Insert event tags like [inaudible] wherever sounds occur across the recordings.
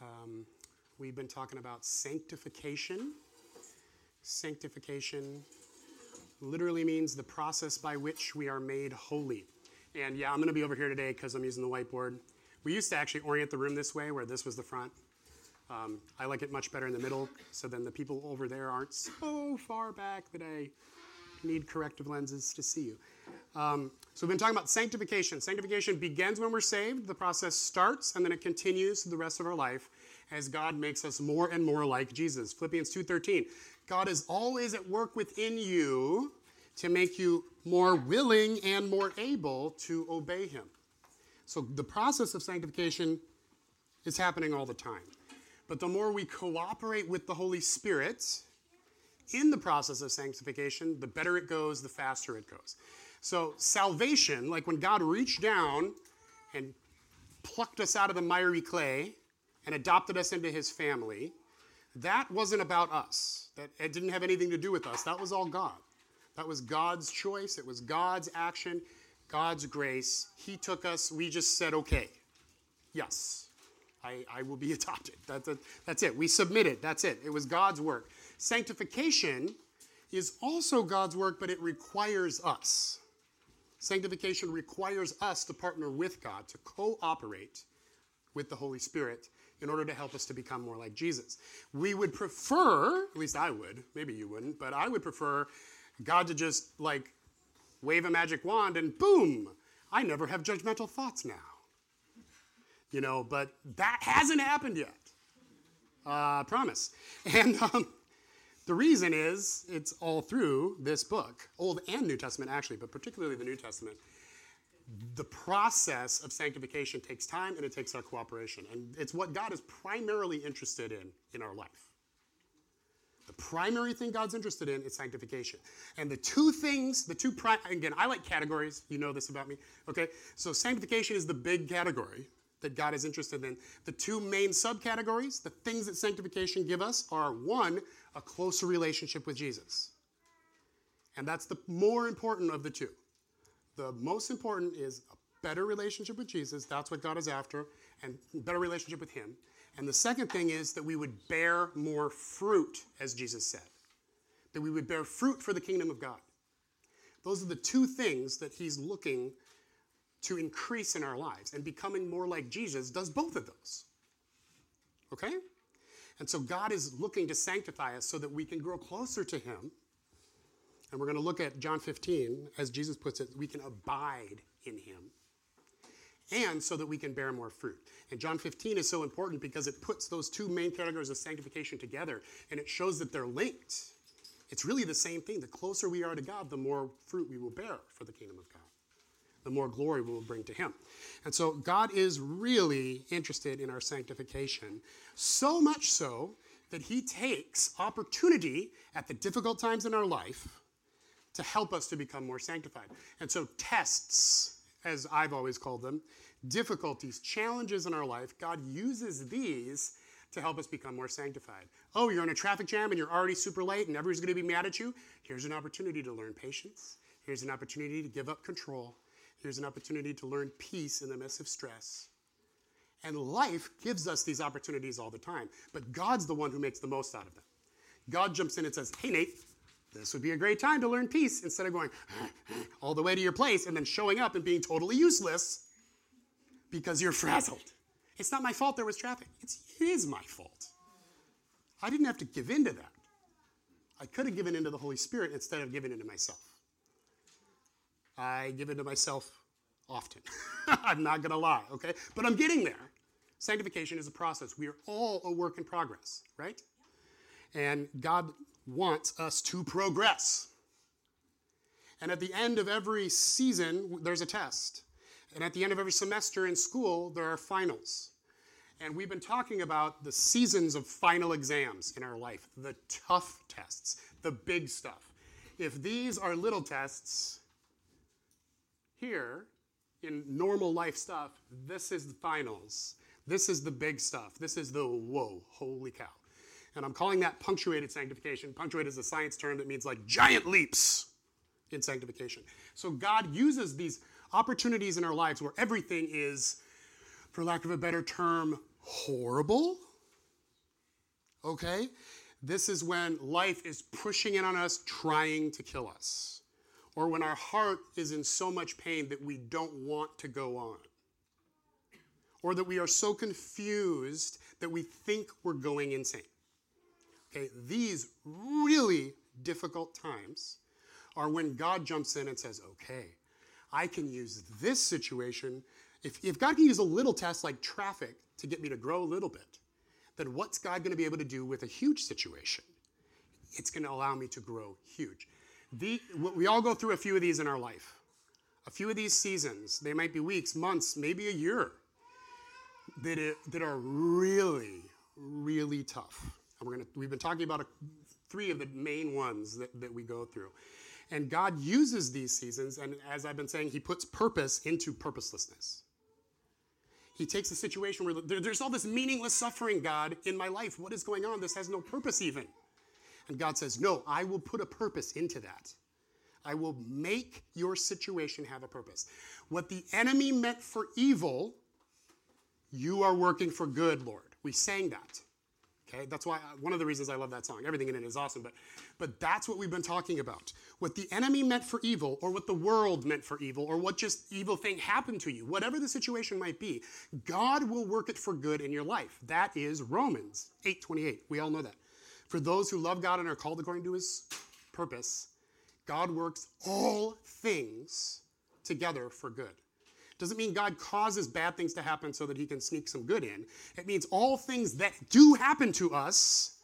Um, we've been talking about sanctification. Sanctification literally means the process by which we are made holy. And yeah, I'm going to be over here today because I'm using the whiteboard. We used to actually orient the room this way, where this was the front. Um, I like it much better in the middle, so then the people over there aren't so far back that I need corrective lenses to see you. Um, so we've been talking about sanctification. Sanctification begins when we're saved. The process starts, and then it continues the rest of our life as God makes us more and more like Jesus. Philippians 2:13. God is always at work within you to make you more willing and more able to obey him. So the process of sanctification is happening all the time. But the more we cooperate with the Holy Spirit in the process of sanctification, the better it goes, the faster it goes. So, salvation, like when God reached down and plucked us out of the miry clay and adopted us into his family, that wasn't about us. That it didn't have anything to do with us. That was all God. That was God's choice. It was God's action, God's grace. He took us. We just said, okay, yes, I, I will be [laughs] adopted. That's, a, that's it. We submitted. That's it. It was God's work. Sanctification is also God's work, but it requires us. Sanctification requires us to partner with God, to cooperate with the Holy Spirit in order to help us to become more like Jesus. We would prefer, at least I would, maybe you wouldn't, but I would prefer God to just like wave a magic wand and boom, I never have judgmental thoughts now. You know, but that hasn't happened yet. Uh, promise. [laughs] And um, the reason is it's all through this book, Old and New Testament actually, but particularly the New Testament. The process of sanctification takes time and it takes our cooperation. And it's what God is primarily interested in in our life. The primary thing God's interested in is sanctification. And the two things, the two, again, I like categories. You know this about me. Okay? So sanctification is the big category that God is interested in. The two main subcategories, the things that sanctification give us, are one, a closer relationship with Jesus. And that's the more important of the two. The most important is a better relationship with Jesus. That's what God is after, and better relationship with Him. And the second thing is that we would bear more fruit, as Jesus said. That we would bear fruit for the kingdom of God. Those are the two things that He's looking to increase in our lives. And becoming more like Jesus does both of those. Okay? And so God is looking to sanctify us so that we can grow closer to Him. And we're going to look at John 15, as Jesus puts it, we can abide in Him. And so that we can bear more fruit. And John 15 is so important because it puts those two main categories of sanctification together and it shows that they're linked. It's really the same thing. The closer we are to God, the more fruit we will bear for the kingdom of God the more glory we will bring to Him. And so God is really interested in our sanctification, so much so that He takes opportunity at the difficult times in our life to help us to become more sanctified. And so, tests, as I've always called them, difficulties, challenges in our life, God uses these to help us become more sanctified. Oh, you're in a traffic jam and you're already super late and everyone's going to be mad at you? Here's an opportunity to learn patience. Here's an opportunity to give up control. Here's an opportunity to learn peace in the midst of stress. And life gives us these opportunities all the time, but God's the one who makes the most out of them. God jumps in and says, Hey, Nate, this would be a great time to learn peace instead of going all the way to your place and then showing up and being totally useless because you're [laughs] frazzled. It's not my fault there was traffic, it's, it is my fault. I didn't have to give in to that. I could have given in to the Holy Spirit instead of giving in to myself. I give in to myself often. [laughs] I'm not going to lie, okay? But I'm getting there. Sanctification is a process. We are all a work in progress, right? And God wants us to progress. And at the end of every season, there's a test. And at the end of every semester in school, there are finals. And we've been talking about the seasons of final exams in our life, the tough tests, the big stuff. If these are little tests, here, in normal life stuff, this is the finals. This is the big stuff. This is the whoa, holy cow. And I'm calling that punctuated sanctification. Punctuated is a science term that means like giant leaps in sanctification. So God uses these opportunities in our lives where everything is, for lack of a better term, horrible, Okay? This is when life is pushing in on us, trying to kill us. Or when our heart is in so much pain that we don't want to go on. Or that we are so confused that we think we're going insane. Okay, these really difficult times are when God jumps in and says, okay, I can use this situation. If, if God can use a little test like traffic to get me to grow a little bit, then what's God going to be able to do with a huge situation? It's going to allow me to grow huge. The, we all go through a few of these in our life. A few of these seasons, they might be weeks, months, maybe a year, that, it, that are really, really tough. And we're gonna, we've been talking about a, three of the main ones that, that we go through. And God uses these seasons, and as I've been saying, He puts purpose into purposelessness. He takes a situation where there's all this meaningless suffering, God, in my life. What is going on? This has no purpose, even. And God says, No, I will put a purpose into that. I will make your situation have a purpose. What the enemy meant for evil, you are working for good, Lord. We sang that. Okay, that's why uh, one of the reasons I love that song. Everything in it is awesome, but but that's what we've been talking about. What the enemy meant for evil, or what the world meant for evil, or what just evil thing happened to you, whatever the situation might be, God will work it for good in your life. That is Romans 8:28. We all know that. For those who love God and are called according to his purpose, God works all things together for good doesn't mean God causes bad things to happen so that he can sneak some good in. It means all things that do happen to us,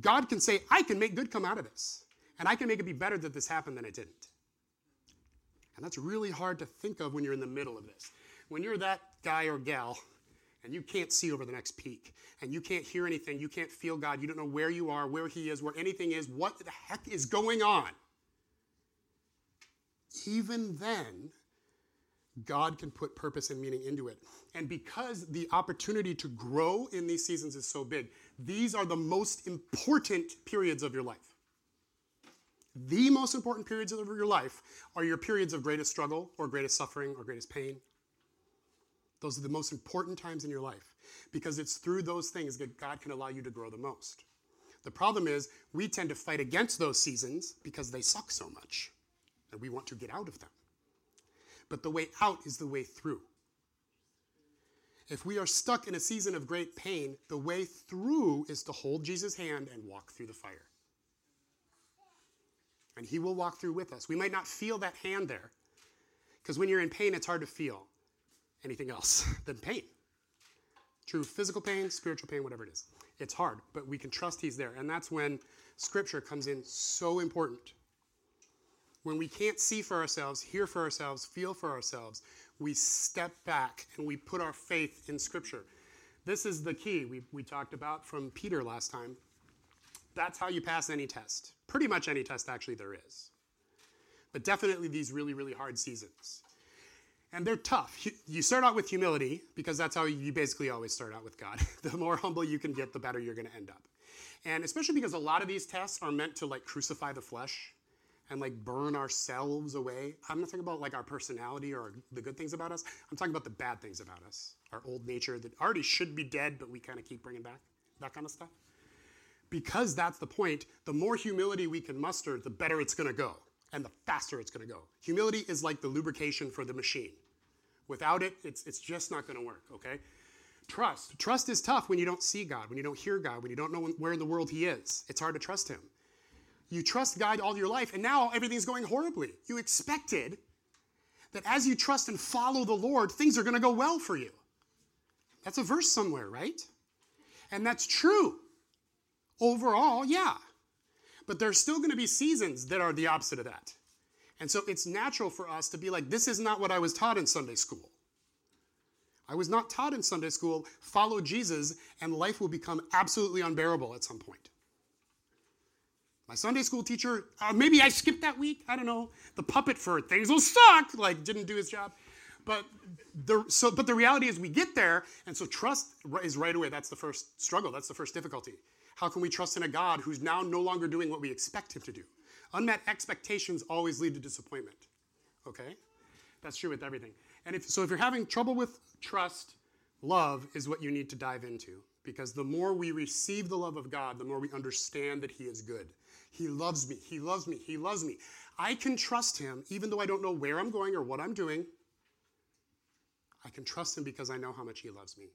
God can say, I can make good come out of this. And I can make it be better that this happened than it didn't. And that's really hard to think of when you're in the middle of this. When you're that guy or gal and you can't see over the next peak and you can't hear anything, you can't feel God, you don't know where you are, where He is, where anything is, what the heck is going on. Even then, God can put purpose and meaning into it. And because the opportunity to grow in these seasons is so big, these are the most important periods of your life. The most important periods of your life are your periods of greatest struggle or greatest suffering or greatest pain. Those are the most important times in your life because it's through those things that God can allow you to grow the most. The problem is we tend to fight against those seasons because they suck so much and we want to get out of them but the way out is the way through. If we are stuck in a season of great pain, the way through is to hold Jesus' hand and walk through the fire. And he will walk through with us. We might not feel that hand there, because when you're in pain, it's hard to feel anything else [laughs] than pain. True physical pain, spiritual pain, whatever it is. It's hard, but we can trust he's there. And that's when scripture comes in so important when we can't see for ourselves, hear for ourselves, feel for ourselves, we step back and we put our faith in Scripture. This is the key we, we talked about from Peter last time. That's how you pass any test. Pretty much any test, actually, there is. But definitely these really, really hard seasons. And they're tough. You start out with humility because that's how you basically always start out with God. [laughs] the more humble you can get, the better you're going to end up. And especially because a lot of these tests are meant to like crucify the flesh and like burn ourselves away. I'm not talking about like our personality or the good things about us. I'm talking about the bad things about us. Our old nature that already should be dead, but we kind of keep bringing back. That kind of stuff. Because that's the point, the more humility we can muster, the better it's going to go and the faster it's going to go. Humility is like the lubrication for the machine. Without it, it's, it's just not going to work, okay? Trust. Trust is tough when you don't see God, when you don't hear God, when you don't know where in the world He is. It's hard to trust Him. You trust God all your life, and now everything's going horribly. You expected that as you trust and follow the Lord, things are going to go well for you. That's a verse somewhere, right? And that's true. Overall, yeah. But there's still going to be seasons that are the opposite of that. And so it's natural for us to be like, this is not what I was taught in Sunday school. I was not taught in Sunday school, follow Jesus, and life will become absolutely unbearable at some point. My Sunday school teacher, uh, maybe I skipped that week. I don't know. The puppet for things will suck, like didn't do his job. But the, so, but the reality is we get there, and so trust is right away. That's the first struggle. That's the first difficulty. How can we trust in a God who's now no longer doing what we expect him to do? Unmet expectations always lead to disappointment. Okay? That's true with everything. And if, so if you're having trouble with trust, love is what you need to dive into because the more we receive the love of God, the more we understand that He is good. He loves me. He loves me. He loves me. I can trust Him even though I don't know where I'm going or what I'm doing. I can trust Him because I know how much He loves me.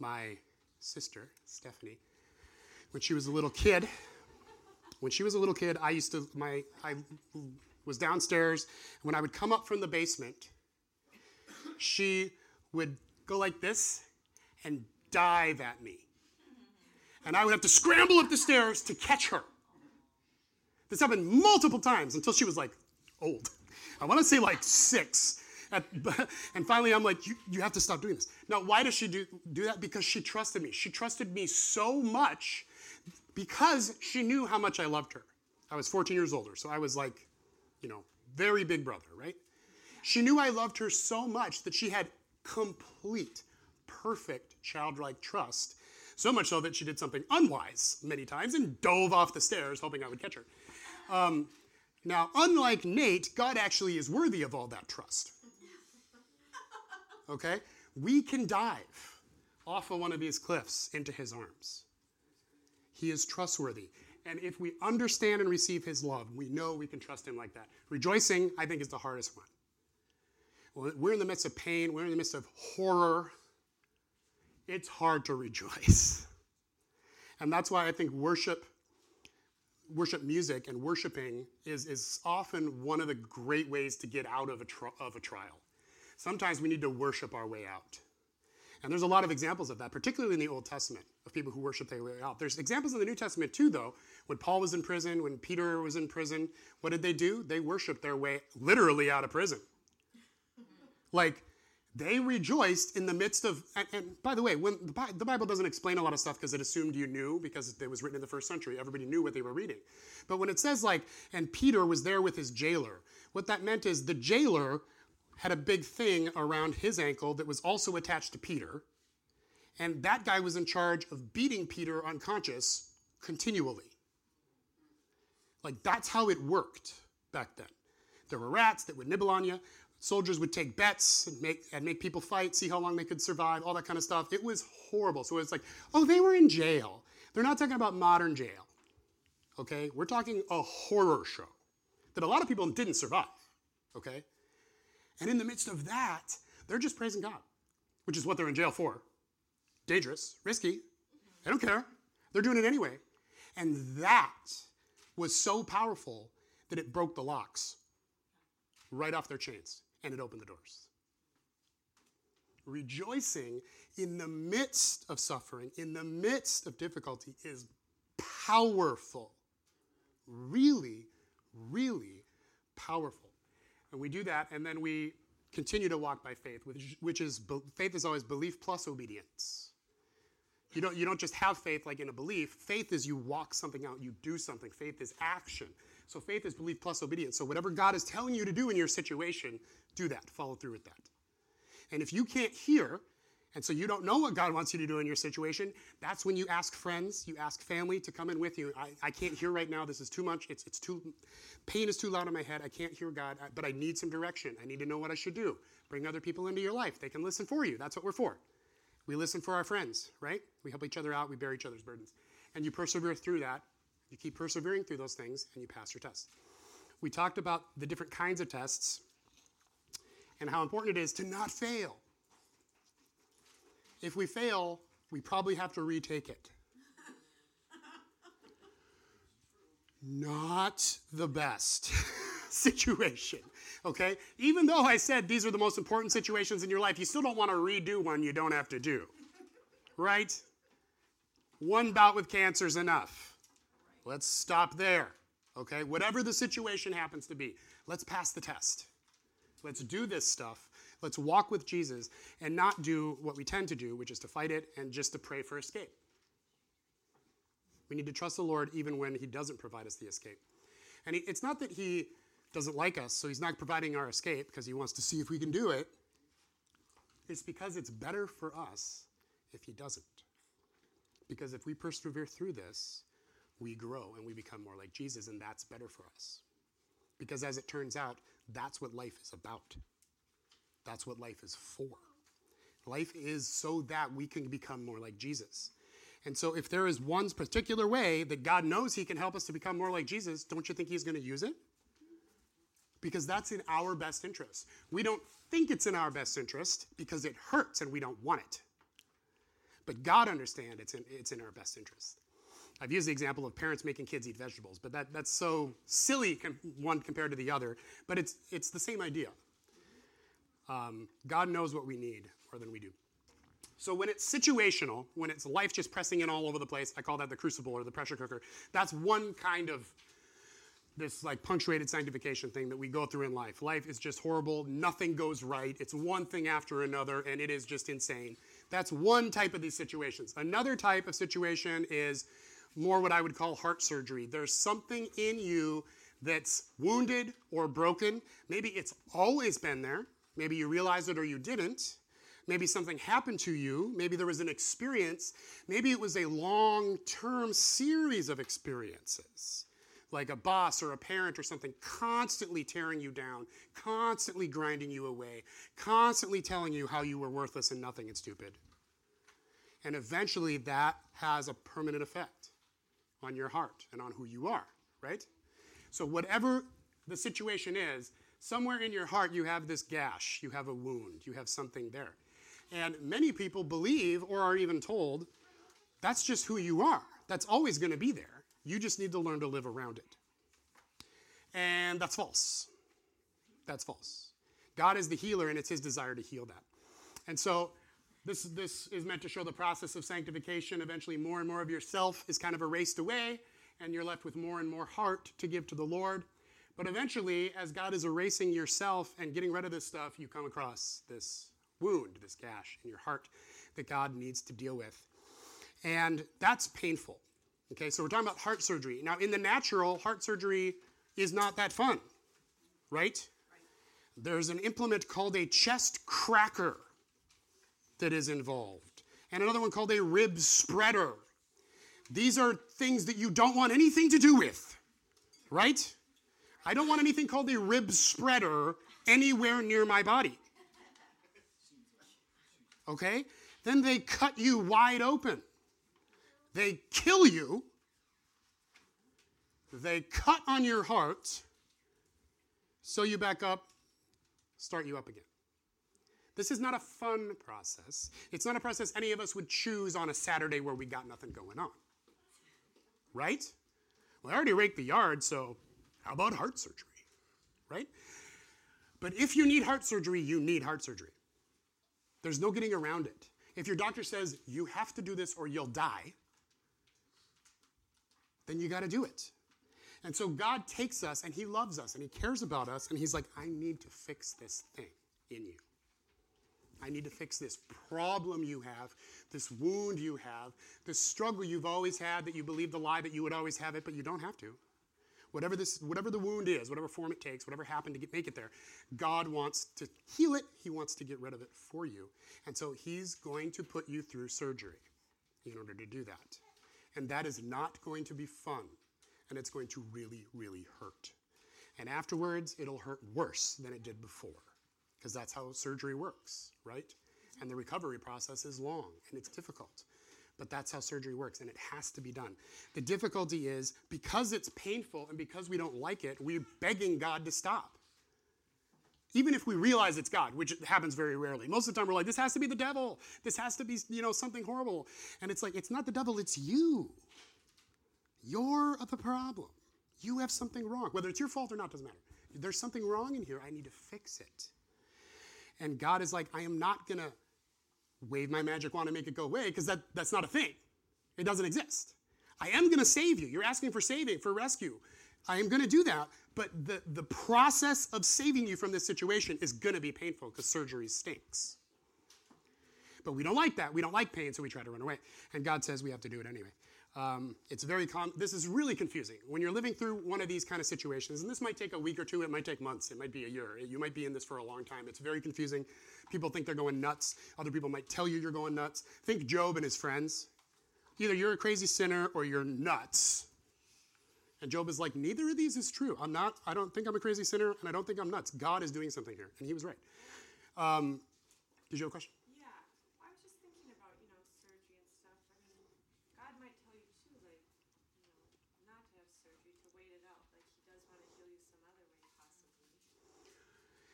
My sister, Stephanie, when she was a little kid, when she was a little kid, I used to, my, I was downstairs. When I would come up from the basement, she would go like this and dive at me. And I would have to scramble up the stairs to catch her. This happened multiple times until she was like old. I want to say like six. At, [laughs] and finally, I'm like, you, you have to stop doing this. Now, why does she do, do that? Because she trusted me. She trusted me so much because she knew how much I loved her. I was 14 years older, so I was like, you know, very big brother, right? She knew I loved her so much that she had complete, perfect childlike trust. So much so that she did something unwise many times and dove off the stairs, hoping I would catch her. Um, now, unlike Nate, God actually is worthy of all that trust. Okay? We can dive off of one of these cliffs into his arms. He is trustworthy. And if we understand and receive his love, we know we can trust him like that. Rejoicing, I think, is the hardest one. We're in the midst of pain, we're in the midst of horror. It's hard to rejoice. [laughs] And that's why I think worship, worship music and worshiping is, is often one of the great ways to get out of a, of a trial. Sometimes we need to worship our way out. And there's a lot of examples of that, particularly in the Old Testament, of people who worship their way out. There's examples in the New Testament too, though. When Paul was in prison, when Peter was in prison, what did they do? They worshiped their way literally out of prison. Like, they rejoiced in the midst of, and, and by the way, when the, the Bible doesn't explain a lot of stuff because it assumed you knew because it was written in the first century. Everybody knew what they were reading. But when it says, like, and Peter was there with his jailer, what that meant is the jailer had a big thing around his ankle that was also attached to Peter. And that guy was in charge of beating Peter unconscious continually. Like, that's how it worked back then. There were rats that would nibble on you. Soldiers would take bets and make, and make people fight, see how long they could survive, all that kind of stuff. It was horrible. So it's like, oh, they were in jail. They're not talking about modern jail. Okay? We're talking a horror show that a lot of people didn't survive. Okay? And in the midst of that, they're just praising God, which is what they're in jail for. Dangerous, risky. They don't care. They're doing it anyway. And that was so powerful that it broke the locks right off their chains and it opened the doors. Rejoicing in the midst of suffering, in the midst of difficulty, is powerful. Really, really powerful. And we do that, and then we continue to walk by faith, which, which is faith is always belief plus obedience. You don't, you don't just have faith like in a belief. Faith is you walk something out, you do something. Faith is action. So faith is belief plus obedience. So whatever God is telling you to do in your situation, do that. Follow through with that. And if you can't hear, and so you don't know what God wants you to do in your situation, that's when you ask friends, you ask family to come in with you. I, I can't hear right now. This is too much. It's, it's too, pain is too loud in my head. I can't hear God, but I need some direction. I need to know what I should do. Bring other people into your life. They can listen for you. That's what we're for. We listen for our friends, right? We help each other out. We bear each other's burdens. And you persevere through that. You keep persevering through those things, and you pass your test. We talked about the different kinds of tests and how important it is to not fail. If we fail, we probably have to retake it. Not the best [laughs] situation, okay? Even though I said these are the most important situations in your life, you still don't want to redo one you don't have to do, right? One bout with cancer is enough. Let's stop there, okay? Whatever the situation happens to be, let's pass the test. Let's do this stuff. Let's walk with Jesus and not do what we tend to do, which is to fight it and just to pray for escape. We need to trust the Lord even when He doesn't provide us the escape. And he, it's not that He doesn't like us, so He's not providing our escape because He wants to see if we can do it. It's because it's better for us if He doesn't. Because if we persevere through this, we grow and we become more like Jesus, and that's better for us. Because as it turns out, that's what life is about. That's what life is for. Life is so that we can become more like Jesus. And so, if there is one particular way that God knows He can help us to become more like Jesus, don't you think He's going to use it? Because that's in our best interest. We don't think it's in our best interest because it hurts and we don't want it. But God understands it's in, it's in our best interest. I've used the example of parents making kids eat vegetables, but that, that's so silly one compared to the other. But it's, it's the same idea. Um, God knows what we need more than we do. So when it's situational, when it's life just pressing in all over the place, I call that the crucible or the pressure cooker. That's one kind of this like punctuated sanctification thing that we go through in life. Life is just horrible, nothing goes right. It's one thing after another and it is just insane. That's one type of these situations. Another type of situation is more what I would call heart surgery. There's something in you that's wounded or broken. Maybe it's always been there. Maybe you realized it or you didn't. Maybe something happened to you. Maybe there was an experience. Maybe it was a long term series of experiences, like a boss or a parent or something constantly tearing you down, constantly grinding you away, constantly telling you how you were worthless and nothing and stupid. And eventually that has a permanent effect on your heart and on who you are, right? So, whatever the situation is, somewhere in your heart you have this gash, you have a wound, you have something there. And many people believe or are even told that's just who you are. That's always going to be there. You just need to learn to live around it. And that's false. That's false. God is the healer, and it's his desire to heal that. And so, this, this is meant to show the process of sanctification. Eventually, more and more of yourself is kind of erased away, and you're left with more and more heart to give to the Lord. But eventually, as God is erasing yourself and getting rid of this stuff, you come across this wound, this gash in your heart that God needs to deal with. And that's painful. Okay, so we're talking about heart surgery. Now, in the natural, heart surgery is not that fun, right? There's an implement called a chest cracker that is involved, and another one called a rib spreader. These are things that you don't want anything to do with, right? I don't want anything called a rib spreader anywhere near my body okay? Then they cut you wide open. They kill you. They cut on your heart, sew you back up, start you up again. This is not a fun process. It's not a process any of us would choose on a Saturday where we got nothing going on. Right? Well, I already raked the yard, so how about heart surgery? Right? But if you need heart surgery, you need heart surgery. There's no getting around it. If your doctor says you have to do this or you'll die, then you got to do it. And so God takes us and He loves us and He cares about us and He's like, I need to fix this thing in you. I need to fix this problem you have, this wound you have, this struggle you've always had that you believe the lie that you would always have it, but you don't have to. Whatever, this, whatever the wound is, whatever form it takes, whatever happened to get, make it there, God wants to heal it. He wants to get rid of it for you. And so He's going to put you through surgery in order to do that. And that is not going to be fun. And it's going to really, really hurt. And afterwards, it'll hurt worse than it did before. Because that's how surgery works, right? And the recovery process is long and it's difficult. But that's how surgery works, and it has to be done. The difficulty is because it's painful and because we don't like it, we're begging God to stop. Even if we realize it's God, which happens very rarely. Most of the time we're like, this has to be the devil. This has to be, you know, something horrible. And it's like, it's not the devil, it's you. You're the problem. You have something wrong. Whether it's your fault or not doesn't matter. There's something wrong in here. I need to fix it. And God is like, I am not going to wave my magic wand and make it go away because that, that's not a thing. It doesn't exist. I am going to save you. You're asking for saving, for rescue. I am going to do that, but the, the process of saving you from this situation is going to be painful because surgery stinks. But we don't like that. We don't like pain, so we try to run away. And God says we have to do it anyway. Um, it's very com- this is really confusing. When you're living through one of these kind of situations and this might take a week or two it might take months it might be a year you might be in this for a long time. It's very confusing. People think they're going nuts. Other people might tell you you're going nuts. Think Job and his friends. Either you're a crazy sinner or you're nuts. And Job is like neither of these is true. I'm not i don't think i'm a crazy sinner and i don't think i'm nuts. God is doing something here. And he was right. Um, did you have a question? Yeah, I was just thinking about, you know, surgery and stuff. I mean, God might tell you too, like, you know, not to have surgery, to wait it out. Like, He does want to heal you some other way, possibly.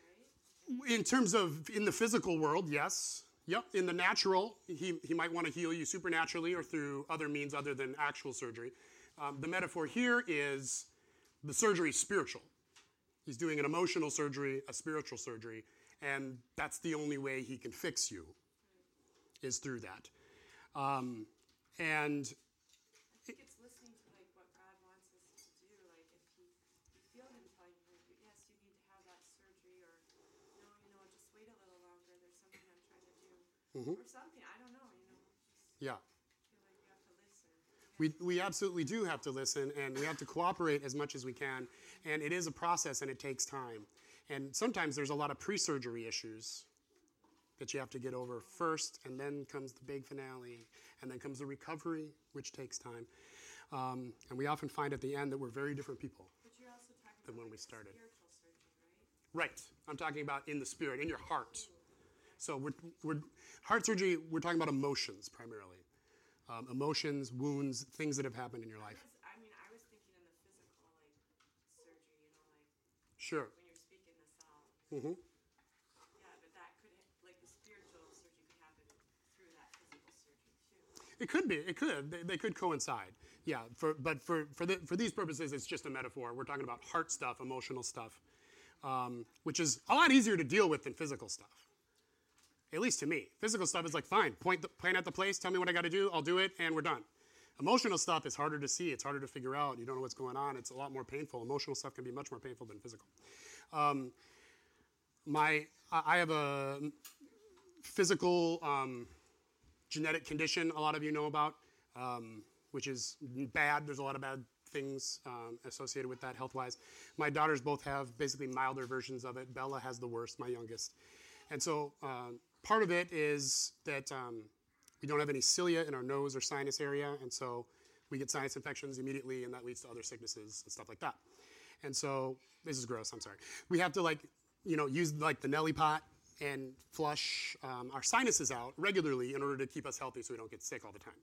Right? In terms of in the physical world, yes. Yep. In the natural, he, he might want to heal you supernaturally or through other means other than actual surgery. Um, the metaphor here is the surgery is spiritual. He's doing an emotional surgery, a spiritual surgery, and that's the only way he can fix you, is through that. Um, and I think it's listening to, like, what God wants us to do. Like, if He, you feel Him telling you, like, yes, you need to have that surgery, or, no, you know, just wait a little longer. There's something I'm trying do. Or something. I don't know, you know. Yeah. feel like you have to listen. We, we absolutely do have to listen and we have to cooperate as much as we can. And it is a process and it takes time. And sometimes there's a lot of pre surgery issues that you have to get over first, and then comes the big finale, and then comes the recovery, which takes time. Um, and we often find at the end that we're very different people But you're also talking than about when we started. spiritual surgery, right? Right. I'm talking about in the spirit, in your heart. So we're, we're heart surgery. We're talking about emotions primarily, um, emotions, wounds, things that have happened in your life. Because, I mean, I was thinking in the physical, like, surgery, you know, like, Sure. when you're speaking this out. hmm Yeah, but that could, like, the spiritual surgery could happen through that physical surgery, too. It could be. It could. They, they could coincide. Yeah. For, but for for, the, for these purposes, it's just a metaphor. We're talking about heart stuff, emotional stuff, um, which is a lot easier to deal with than physical stuff. At least to me, physical stuff is like fine. Point the, point at the place. Tell me what I got to do. I'll do it, and we're done. Emotional stuff is harder to see. It's harder to figure out. You don't know what's going on. It's a lot more painful. Emotional stuff can be much more painful than physical. Um, my I have a physical um, genetic condition a lot of you know about, um, which is bad. There's a lot of bad things um, associated with that health wise. My daughters both have basically milder versions of it. Bella has the worst, my youngest. And so uh, part of it is that um, we don't have any cilia in our nose or sinus area, and so we get sinus infections immediately, and that leads to other sicknesses and stuff like that. And so this is gross. I'm sorry. We have to like, you know, use like the Neti pot and flush um, our sinuses out regularly in order to keep us healthy, so we don't get sick all the time.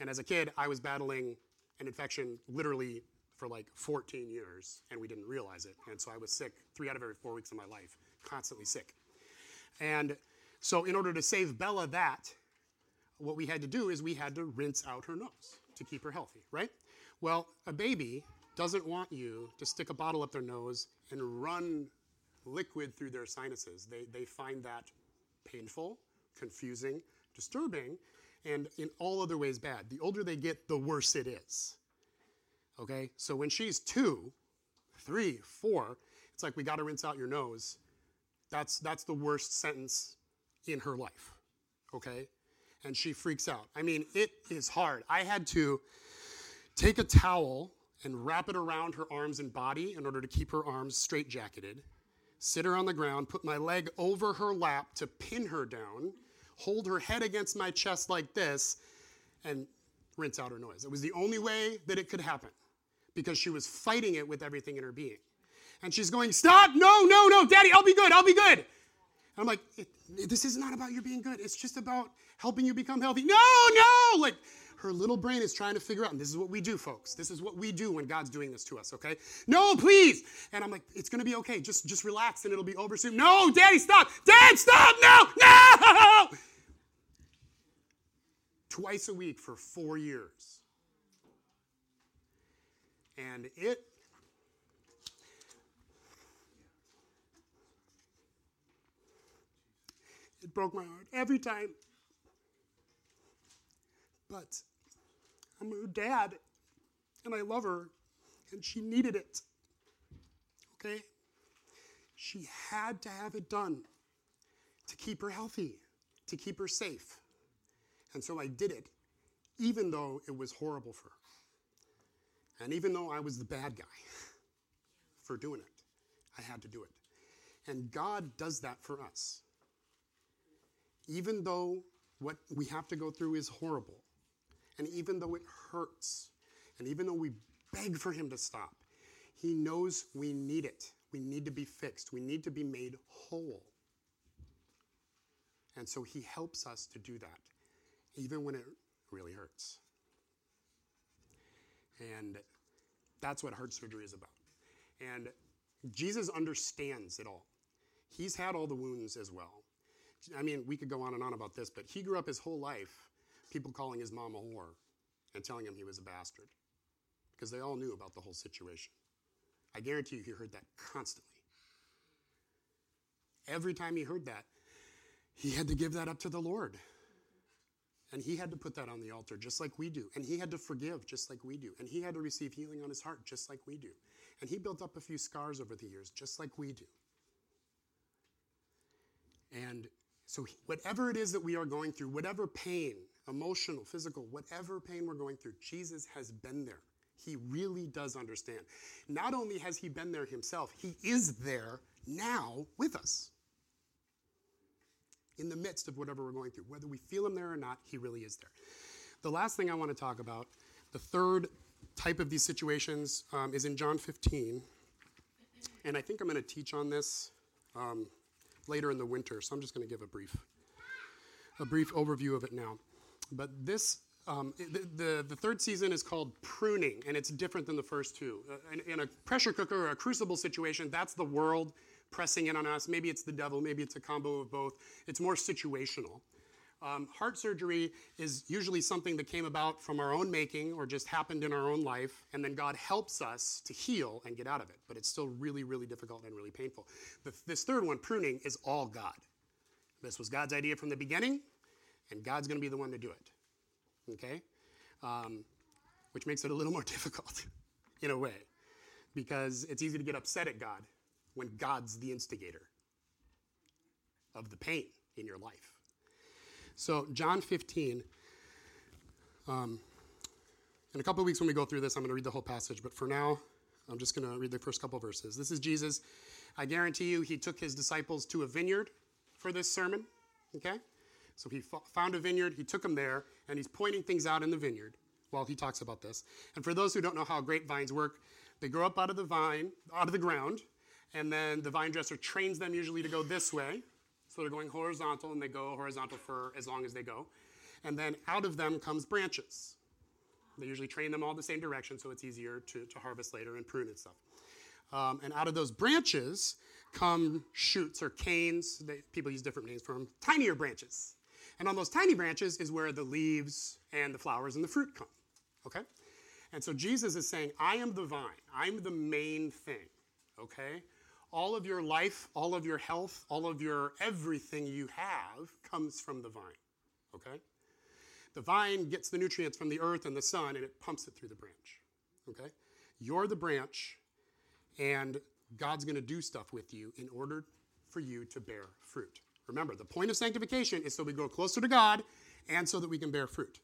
And as a kid, I was battling an infection literally for like 14 years, and we didn't realize it. And so I was sick three out of every four weeks of my life, constantly sick. And so, in order to save Bella that, what we had to do is we had to rinse out her nose to keep her healthy, right? Well, a baby doesn't want you to stick a bottle up their nose and run liquid through their sinuses. They, they find that painful, confusing, disturbing, and in all other ways bad. The older they get, the worse it is. Okay? So when she's two, three, four, it's like we got to rinse out your nose. That's, that's the worst sentence in her life. Okay? And she freaks out. I mean, it is hard. I had to take a towel and wrap it around her arms and body in order to keep her arms straight jacketed, sit her on the ground, put my leg over her lap to pin her down, hold her head against my chest like this, and rinse out her noise. It was the only way that it could happen because she was fighting it with everything in her being. And she's going, Stop! No, no, no, Daddy, I'll be good, I'll be good. And I'm like, This is not about you being good. It's just about helping you become healthy. No, no! Like, her little brain is trying to figure out, and this is what we do, folks. This is what we do when God's doing this to us, okay? No, please! And I'm like, it's gonna be okay. Just, just relax and it'll be over soon. No, Daddy, stop! Dad, stop! No! No! Twice a week for four years. And it It broke my heart every time. But I'm her dad, and I love her, and she needed it. Okay? She had to have it done to keep her healthy, to keep her safe. And so I did it, even though it was horrible for her. And even though I was the bad guy [laughs] for doing it, I had to do it. And God does that for us even though what we have to go through is horrible, and even though it hurts, and even though we beg for Him to stop, He knows we need it. We need to be fixed. We need to be made whole. And so he helps us to do that, even when it really hurts. And that's what heart surgery is about. And Jesus understands it all. He's had all the wounds as well. I mean, we could go on and on about this, but he grew up his whole life people calling his mom a whore and telling him he was a bastard because they all knew about the whole situation. I guarantee you he heard that constantly. Every time he heard that, he had to give that up to the Lord. And he had to put that on the altar just like we do. And he had to forgive just like we do. And he had to receive healing on his heart just like we do. And he built up a few scars over the years just like we do. And so, whatever it is that we are going through, whatever pain, emotional, physical, whatever pain we're going through, Jesus has been there. He really does understand. Not only has he been there himself, he is there now with us. In the midst of whatever we're going through, whether we feel him there or not, he really is there. The last thing I want to talk about, the third type of these situations, um, is in John 15. And I think I'm going to teach on this. Um, later in the winter, so I'm just going to give a brief, a brief overview of it now. But this, um, the, the, the, third season is called pruning, and it's different than the first two. Uh, in, in, a pressure cooker or a crucible situation, that's the world pressing in on us. Maybe it's the devil, maybe it's a combo of both. It's more situational. Um, heart surgery is usually something that came about from our own making or just happened in our own life, and then God helps us to heal and get out of it. But it's still really, really difficult and really painful. The, this third one, pruning, is all God. This was God's idea from the beginning, and God's going to be the one to do it. Okay? Um, which makes it a little more [laughs] difficult in a way, because it's easy to get upset at God when God's the instigator of the pain in your life. So, John 15. Um, in a couple of weeks, when we go through this, I'm going to read the whole passage, but for now, I'm just going to read the first couple verses. This is Jesus. I guarantee you, he took his disciples to a vineyard for this sermon. Okay? So he found a vineyard, he took them there, and he's pointing things out in the vineyard while he talks about this. And for those who don't know how grapevines work, they grow up out of the vine, out of the ground, and then the vine dresser trains them usually to go this way, so they're going horizontal and they go horizontal for as long as they go. And then out of them comes branches. They usually train them all the same direction so it's easier to, to harvest later and prune and stuff. Um, and out of those branches come shoots or canes. They, people use different names for them, tinier branches. And on those tiny branches is where the leaves and the flowers and the fruit come. Okay? And so Jesus is saying, I am the vine, I'm the main thing. Okay? All of your life, all of your health, all of your everything you have comes from the vine. Okay? The vine gets the nutrients from the earth and the sun and it pumps it through the branch. Okay? You're the branch, and God's going to do stuff with you in order for you to bear fruit. Remember, the point of sanctification is so we grow closer to God and so that we can bear fruit.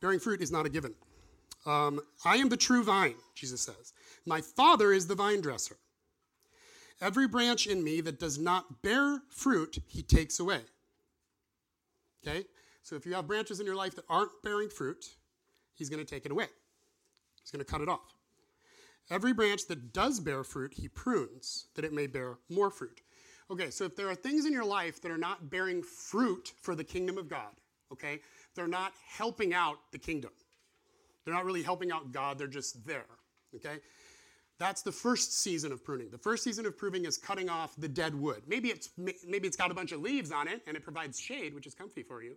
Bearing fruit is not a given. Um, I am the true vine, Jesus says. My Father is the vine dresser. Every branch in me that does not bear fruit, he takes away. Okay? So if you have branches in your life that aren't bearing fruit, he's going to take it away. He's going to cut it off. Every branch that does bear fruit, he prunes that it may bear more fruit. Okay, so if there are things in your life that are not bearing fruit for the kingdom of God, okay, they're not helping out the kingdom. They're not really helping out God, they're just there, okay? That's the first season of pruning. The first season of pruning is cutting off the dead wood. Maybe it's, maybe it's got a bunch of leaves on it and it provides shade, which is comfy for you,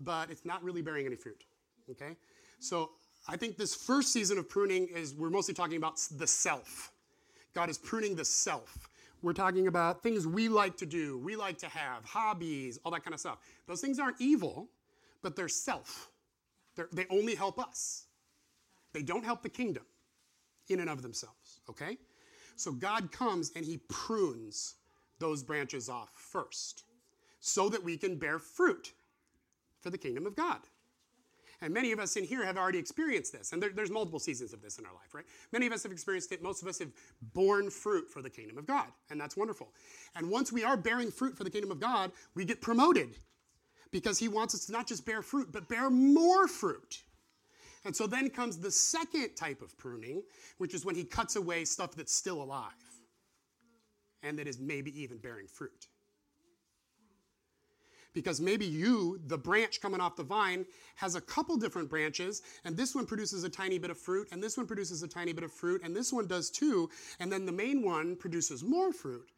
but it's not really bearing any fruit. Okay? So I think this first season of pruning is we're mostly talking about the self. God is pruning the self. We're talking about things we like to do, we like to have, hobbies, all that kind of stuff. Those things aren't evil, but they're self. They're, they only help us, they don't help the kingdom in and of themselves, okay? So God comes and he prunes those branches off first so that we can bear fruit for the kingdom of God. And many of us in here have already experienced this. And there, there's multiple seasons of this in our life, right? Many of us have experienced it. Most of us have borne fruit for the kingdom of God. And that's wonderful. And once we are bearing fruit for the kingdom of God, we get promoted because he wants us to not just bear fruit, but bear more fruit. And so then comes the second type of pruning, which is when he cuts away stuff that's still alive and that is maybe even bearing fruit. Because maybe you, the branch coming off the vine, has a couple different branches, and this one produces a tiny bit of fruit, and this one produces a tiny bit of fruit, and this one does too, and then the main one produces more fruit.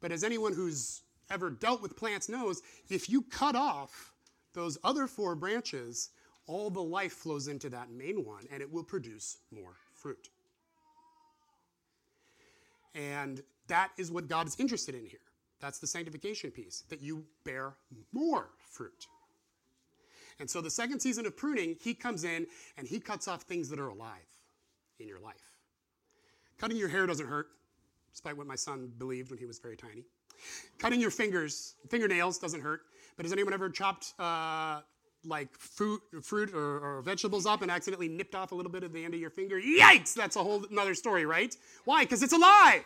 But as anyone who's ever dealt with plants knows, if you cut off those other four branches, all the life flows into that main one, and it will produce more fruit. And that is what God is interested in here. That's the sanctification piece, that you bear more fruit. And so the second season of pruning, he comes in and he cuts off things that are alive in your life. Cutting your hair doesn't hurt, despite what my son believed when he was very tiny. Cutting your fingers, fingernails doesn't hurt. But has anyone ever chopped uh, like fruit, fruit or, or, vegetables up and accidentally nipped off a little bit of the end of your finger? Yikes! That's a whole another story, right? Why? Because it's alive.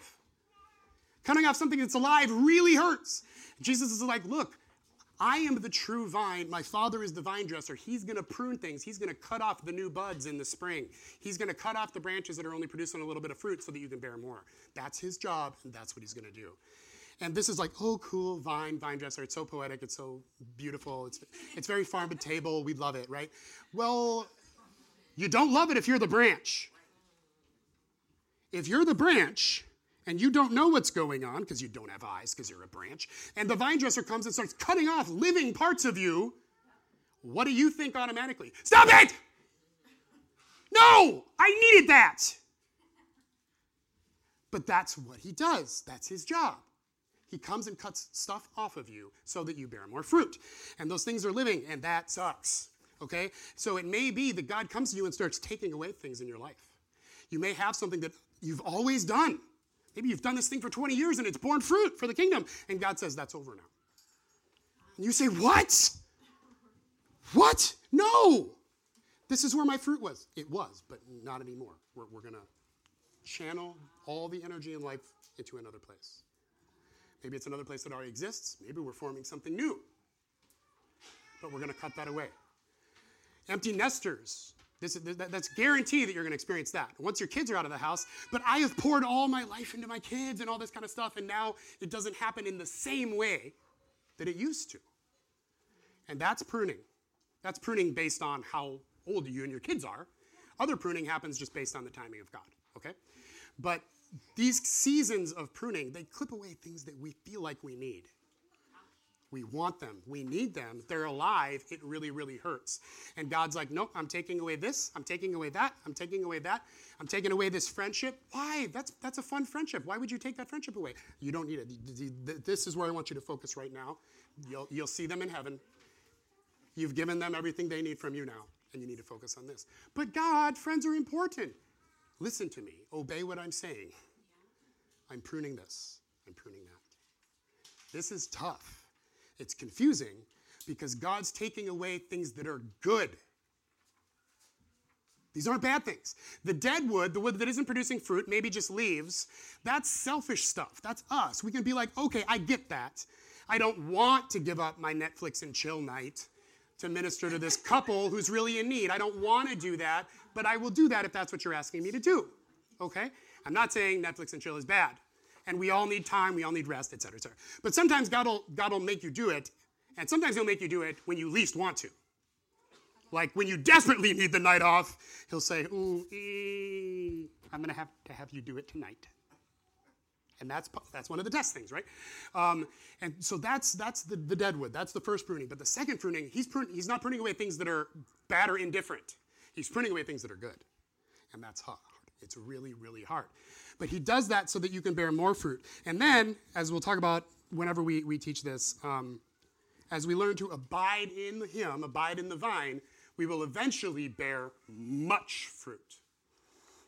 Cutting off something that's alive really hurts. Jesus is like, look, I am the true vine. My father is the vine dresser. He's going to prune things. He's going to cut off the new buds in the spring. He's going to cut off the branches that are only producing a little bit of fruit so that you can bear more. That's his job, and that's what he's going to do. And this is like, oh, cool, vine, vine dresser. It's so poetic. It's so beautiful. It's, it's very farm to table. We love it, right? Well, you don't love it if you're the branch. If you're the branch, and you don't know what's going on because you don't have eyes because you're a branch, and the vine dresser comes and starts cutting off living parts of you, what do you think automatically? Stop it! No, I needed that. But that's what he does, that's his job. He comes and cuts stuff off of you so that you bear more fruit. And those things are living, and that sucks. Okay? So it may be that God comes to you and starts taking away things in your life. You may have something that you've always done Maybe you've done this thing for 20 years and it's borne fruit for the kingdom. And God says, that's over now. And you say, What? What? No. This is where my fruit was. It was, but not anymore. We're, we're going to channel all the energy and life into another place. Maybe it's another place that already exists. Maybe we're forming something new. But we're going to cut that away. Empty nesters this, that, that's guarantee that you're going to experience that once your kids are out of the house. But I have poured all my life into my kids and all this kind of stuff, and now it doesn't happen in the same way that it used to. And that's pruning. That's pruning based on how old you and your kids are. Other pruning happens just based on the timing of God, okay? But these seasons of pruning, they clip away things that we feel like we need. We want them. We need them. They're alive. It really, really hurts. And God's like, nope, I'm taking away this. I'm taking away that. I'm taking away that. I'm taking away this friendship. Why? That's, that's a fun friendship. Why would you take that friendship away? You don't need it. This is where I want you to focus right now. You'll, you'll see them in heaven. You've given them everything they need from you now, and you need to focus on this. But God, friends are important. Listen to me. Obey what I'm saying. I'm pruning this. I'm pruning that. This is tough. It's confusing because God's taking away things that are good. These aren't bad things. The dead wood, the wood that isn't producing fruit, maybe just leaves, that's selfish stuff. That's us. We can be like, okay, I get that. I don't want to give up my Netflix and chill night to minister to this couple who's really in need. I don't want to do that, but I will do that if that's what you're asking me to do. Okay? I'm not saying Netflix and chill is bad and we all need time, we all need rest, et cetera, et cetera. But sometimes God will, God will make you do it, and sometimes He'll make you do it when you least want to. Like when you desperately need the night off, He'll say, Ooh, ee, I'm going to have to have you do it tonight. And that's, that's one of the test things, right? Um, and so that's, that's the, the deadwood. That's the first pruning. But the second pruning, he's, prun- he's not pruning away things that are bad or indifferent. He's pruning away things that are good. And that's hard. It's really, really hard. But he does that so that you can bear more fruit. And then, as we'll talk about whenever we, we teach this, um, as we learn to abide in him, abide in the vine, we will eventually bear much fruit.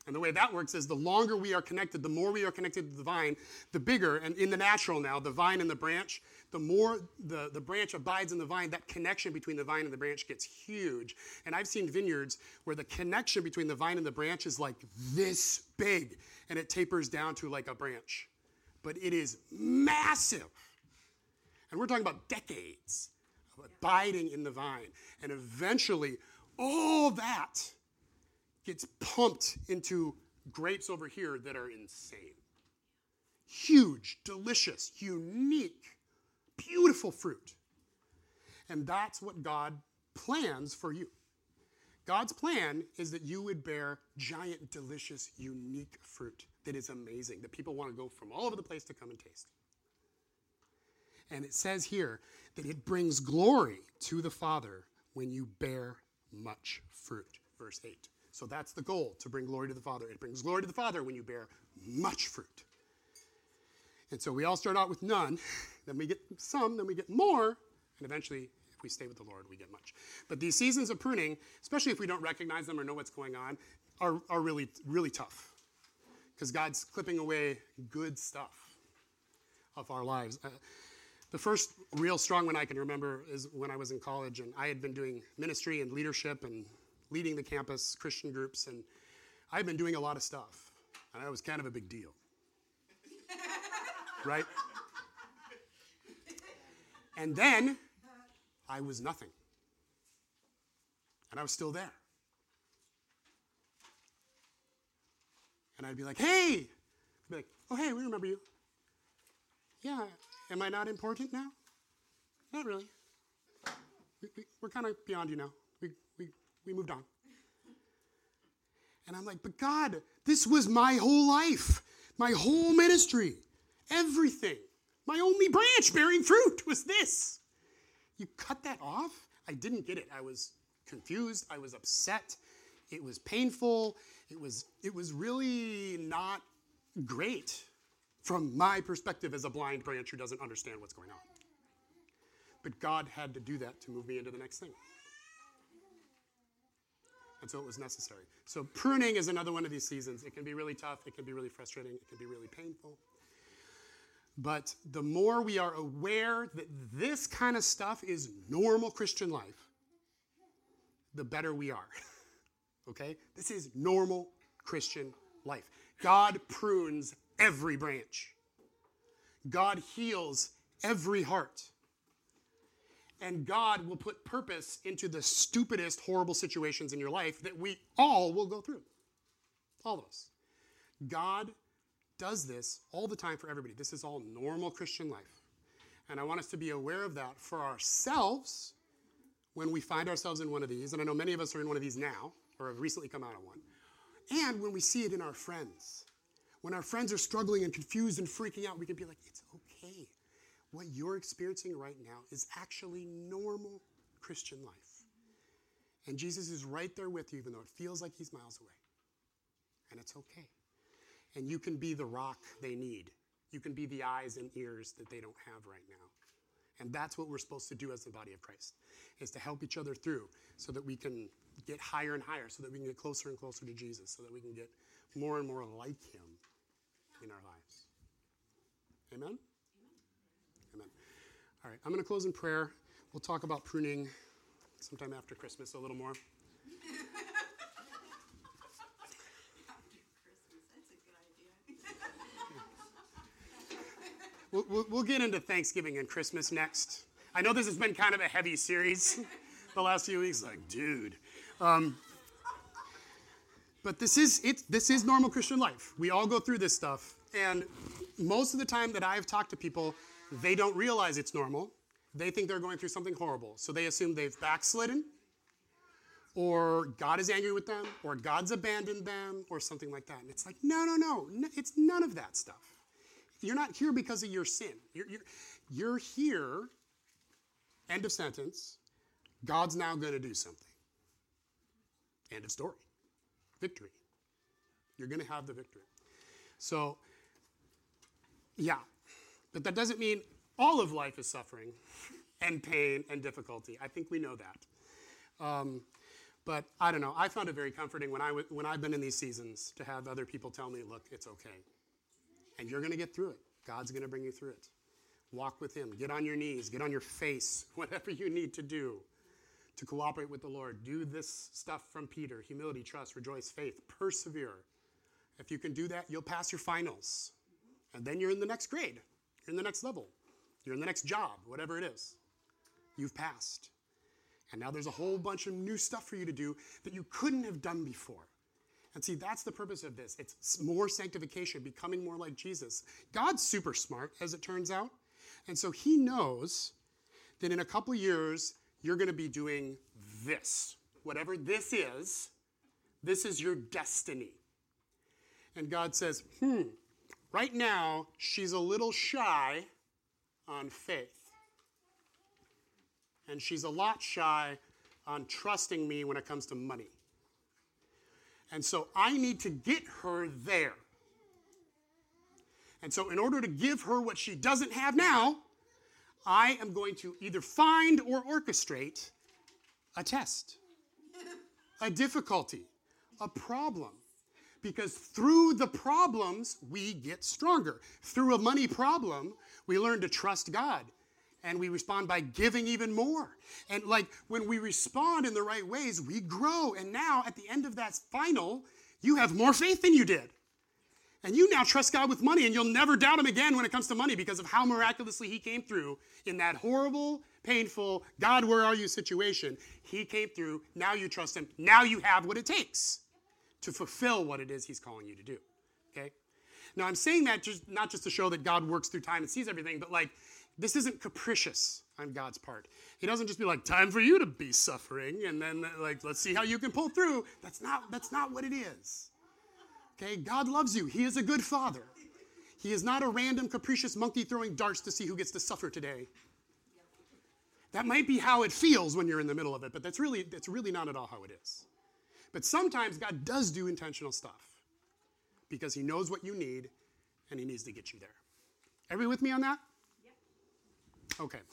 And the way that works is the longer we are connected, the more we are connected to the vine, the bigger, and in the natural now, the vine and the branch, the more the, the branch abides in the vine, that connection between the vine and the branch gets huge. And I've seen vineyards where the connection between the vine and the branch is like this big, and it tapers down to like a branch. But it is massive. And we're talking about decades of abiding in the vine. And eventually, all that gets pumped into grapes over here that are insane. Huge, delicious, unique, beautiful fruit. And that's what God plans for you. God's plan is that you would bear giant, delicious, unique fruit that is amazing, that people want to go from all over the place to come and taste. And it says here that it brings glory to the Father when you bear much fruit. Verse 8. So that's the goal to bring glory to the Father. It brings glory to the Father when you bear much fruit. And so we all start out with none, then we get some, then we get more, and eventually, if we stay with the Lord, we get much. But these seasons of pruning, especially if we don't recognize them or know what's going on, are, are really, really tough. Because God's clipping away good stuff of our lives. Uh, the first real strong one I can remember is when I was in college and I had been doing ministry and leadership and leading the campus Christian groups, and I'd been doing a lot of stuff. And I was kind of a big deal. [laughs] right? And then I was nothing. And I was still there. And I'd be like, hey! I'd be like, oh, hey, we remember you. Yeah, am I not important now? Not really. We, we, we're kind of beyond you now. We, moved on. And I'm like, but God, this was my whole life, my whole ministry, everything. My only branch bearing fruit was this. You cut that off? I didn't get it. I was confused. I was upset. It was painful. It was, it was really not great from my perspective as a blind branch who doesn't understand what's going on. But God had to do that to move me into the next thing. So it was necessary. So pruning is another one of these seasons. It can be really tough, it can be really frustrating, it can be really painful. But the more we are aware that this kind of stuff is normal Christian life, the better we are. [laughs] okay? This is normal Christian life. God prunes every branch, God heals every heart. And God will put purpose into the stupidest, horrible situations in your life that we all will go through. All of us. God does this all the time for everybody. This is all normal Christian life. And I want us to be aware of that for ourselves when we find ourselves in one of these. And I know many of us are in one of these now or have recently come out of one. And when we see it in our friends. When our friends are struggling and confused and freaking out, we can be like, it's okay what you're experiencing right now is actually normal Christian life. And Jesus is right there with you, even though it feels like he's miles away. And it's okay. And you can be the rock they need. You can be the eyes and ears that they don't have right now. And that's what we're supposed to do as the body of Christ, is to help each other through so that we can get higher and higher, so that we can get closer and closer to Jesus, so that we can get more and more like him in our lives. Amen? All right, I'm going to close in prayer. We'll talk about pruning sometime after Christmas a little more. [laughs] We'll, we'll, we'll, get into Thanksgiving and Christmas next. I know this has been kind of a heavy series [laughs] the last few weeks. Like, dude. Um, but this is it. This is normal Christian life. We all go through this stuff, and most of the time that I've talked to people, they don't realize it's normal. They think they're going through something horrible. So they assume they've backslidden, or God is angry with them, or God's abandoned them, or something like that. And it's like, no, no, no. It's none of that stuff. You're not here because of your sin. You're, you're, you're here, end of sentence. God's now going to do something. End of story. Victory. You're going to have the victory. So, yeah, but that doesn't mean all of life is suffering [laughs] and pain and difficulty. I think we know that. Um, but I don't know. I found it very comforting when, I w- when I've been in these seasons to have other people tell me, look, it's okay. And you're going to get through it. God's going to bring you through it. Walk with Him. Get on your knees. Get on your face. [laughs] Whatever you need to do to cooperate with the Lord. Do this stuff from Peter humility, trust, rejoice, faith. Persevere. If you can do that, you'll pass your finals. And then you're in the next grade. You're in the next level. You're in the next job, whatever it is. You've passed. And now there's a whole bunch of new stuff for you to do that you couldn't have done before. And see, that's the purpose of this. It's more sanctification, becoming more like Jesus. God's super smart, as it turns out. And so he knows that in a couple years, you're going to be doing this. Whatever this is, this is your destiny. And God says, hmm, right now, she's a little shy on faith. And she's a lot shy on trusting me when it comes to money. And so I need to get her there. And so, in order to give her what she doesn't have now, I am going to either find or orchestrate a test, a difficulty, a problem. Because through the problems, we get stronger. Through a money problem, we learn to trust God and we respond by giving even more. And like when we respond in the right ways, we grow. And now at the end of that final, you have more faith than you did. And you now trust God with money, and you'll never doubt Him again when it comes to money because of how miraculously He came through in that horrible, painful, God, where are you situation. He came through. Now you trust Him. Now you have what it takes to fulfill what it is He's calling you to do. Okay? Now, I'm saying that just, not just to show that God works through time and sees everything, but like, this isn't capricious on God's part. He doesn't just be like, time for you to be suffering, and then like, let's see how you can pull through. That's not, that's not what it is. Okay, God loves you. He is a good father. He is not a random capricious monkey throwing darts to see who gets to suffer today. That might be how it feels when you're in the middle of it, but that's really that's really not at all how it is. But sometimes God does do intentional stuff because he knows what you need and he needs to get you there. Everybody with me on that? Yep. Okay. I was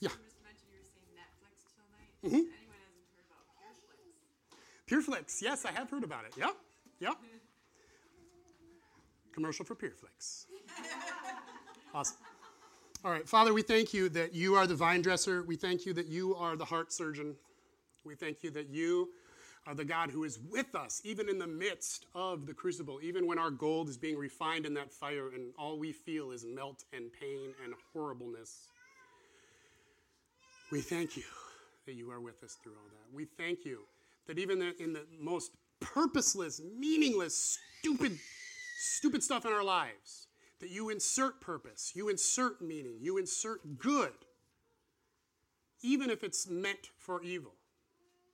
Yeah. just mentioning you were saying Netflix till night. Mm-hmm. Anyone hasn't heard about PureFlix? PureFlix. Yes, I have heard about it. Yep. Yep. [laughs] Commercial for PureFlix. [laughs] Awesome. All right, Father, we thank you that you are the vine dresser. We thank you that you are the heart surgeon. We thank you that you are the God who is with us, even in the midst of the crucible, even when our gold is being refined in that fire and all we feel is melt and pain and horribleness. We thank you that you are with us through all that. We thank you that even in the most purposeless, meaningless, stupid, stupid stuff in our lives, that you insert purpose, you insert meaning, you insert good, even if it's meant for evil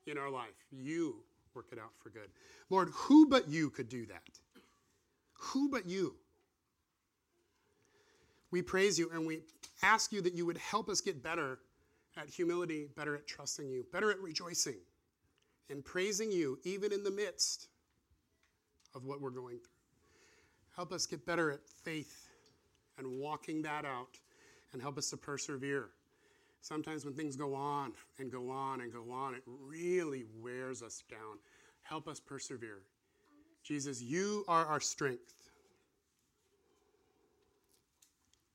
in our life. You work it out for good. Lord, who but you could do that? Who but you? We praise you and we ask you that you would help us get better at humility, better at trusting you, better at rejoicing and praising you even in the midst of what we're going through. Help us get better at faith and walking that out and help us to persevere. Sometimes when things go on and go on and go on, it really wears us down. Help us persevere. Jesus, you are our strength.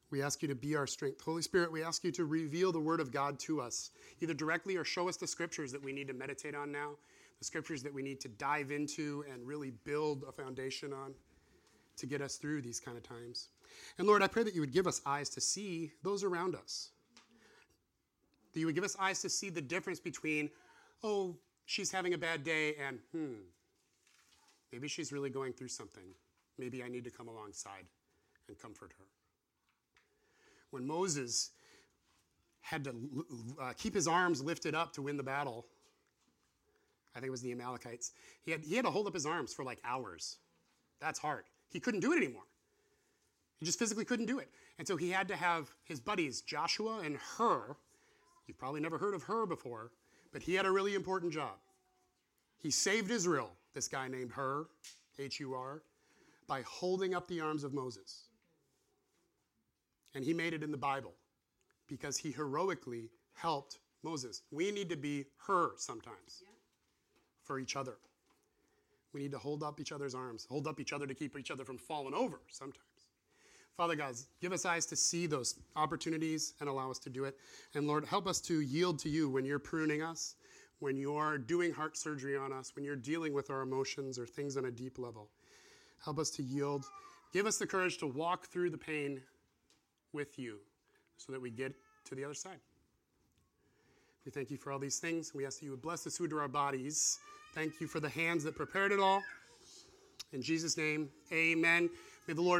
We ask you to be our strength. Holy Spirit, we ask you to reveal the Word of God to us, either directly or show us the scriptures that we need to meditate on now, the scriptures that we need to dive into and really build a foundation on to get us through these kind of times. And Lord, I pray that you would give us eyes to see those around us. That you would give us eyes to see the difference between, oh, she's having a bad day, and hmm, maybe she's really going through something. Maybe I need to come alongside and comfort her when Moses had to uh, keep his arms lifted up to win the battle, I think it was the Amalekites, he had, he had to hold up his arms for like hours. That's hard. He couldn't do it anymore. He just physically couldn't do it. And so he had to have his buddies, Joshua and Hur. You've probably never heard of Hur before, but he had a really important job. He saved Israel, this guy named Hur, H U R, by holding up the arms of Moses. And he made it in the Bible because he heroically helped Moses. We need to be Hur sometimes for each other. We need to hold up each other's arms, hold up each other to keep each other from falling over sometimes. Father God, give us eyes to see those opportunities and allow us to do it. And Lord, help us to yield to you when you're pruning us, when you're doing heart surgery on us, when you're dealing with our emotions or things on a deep level. Help us to yield. Give us the courage to walk through the pain with you so that we get to the other side. We thank you for all these things. We ask that you would bless the food to our bodies. Thank you for the hands that prepared it all. In Jesus' name, amen. May the Lord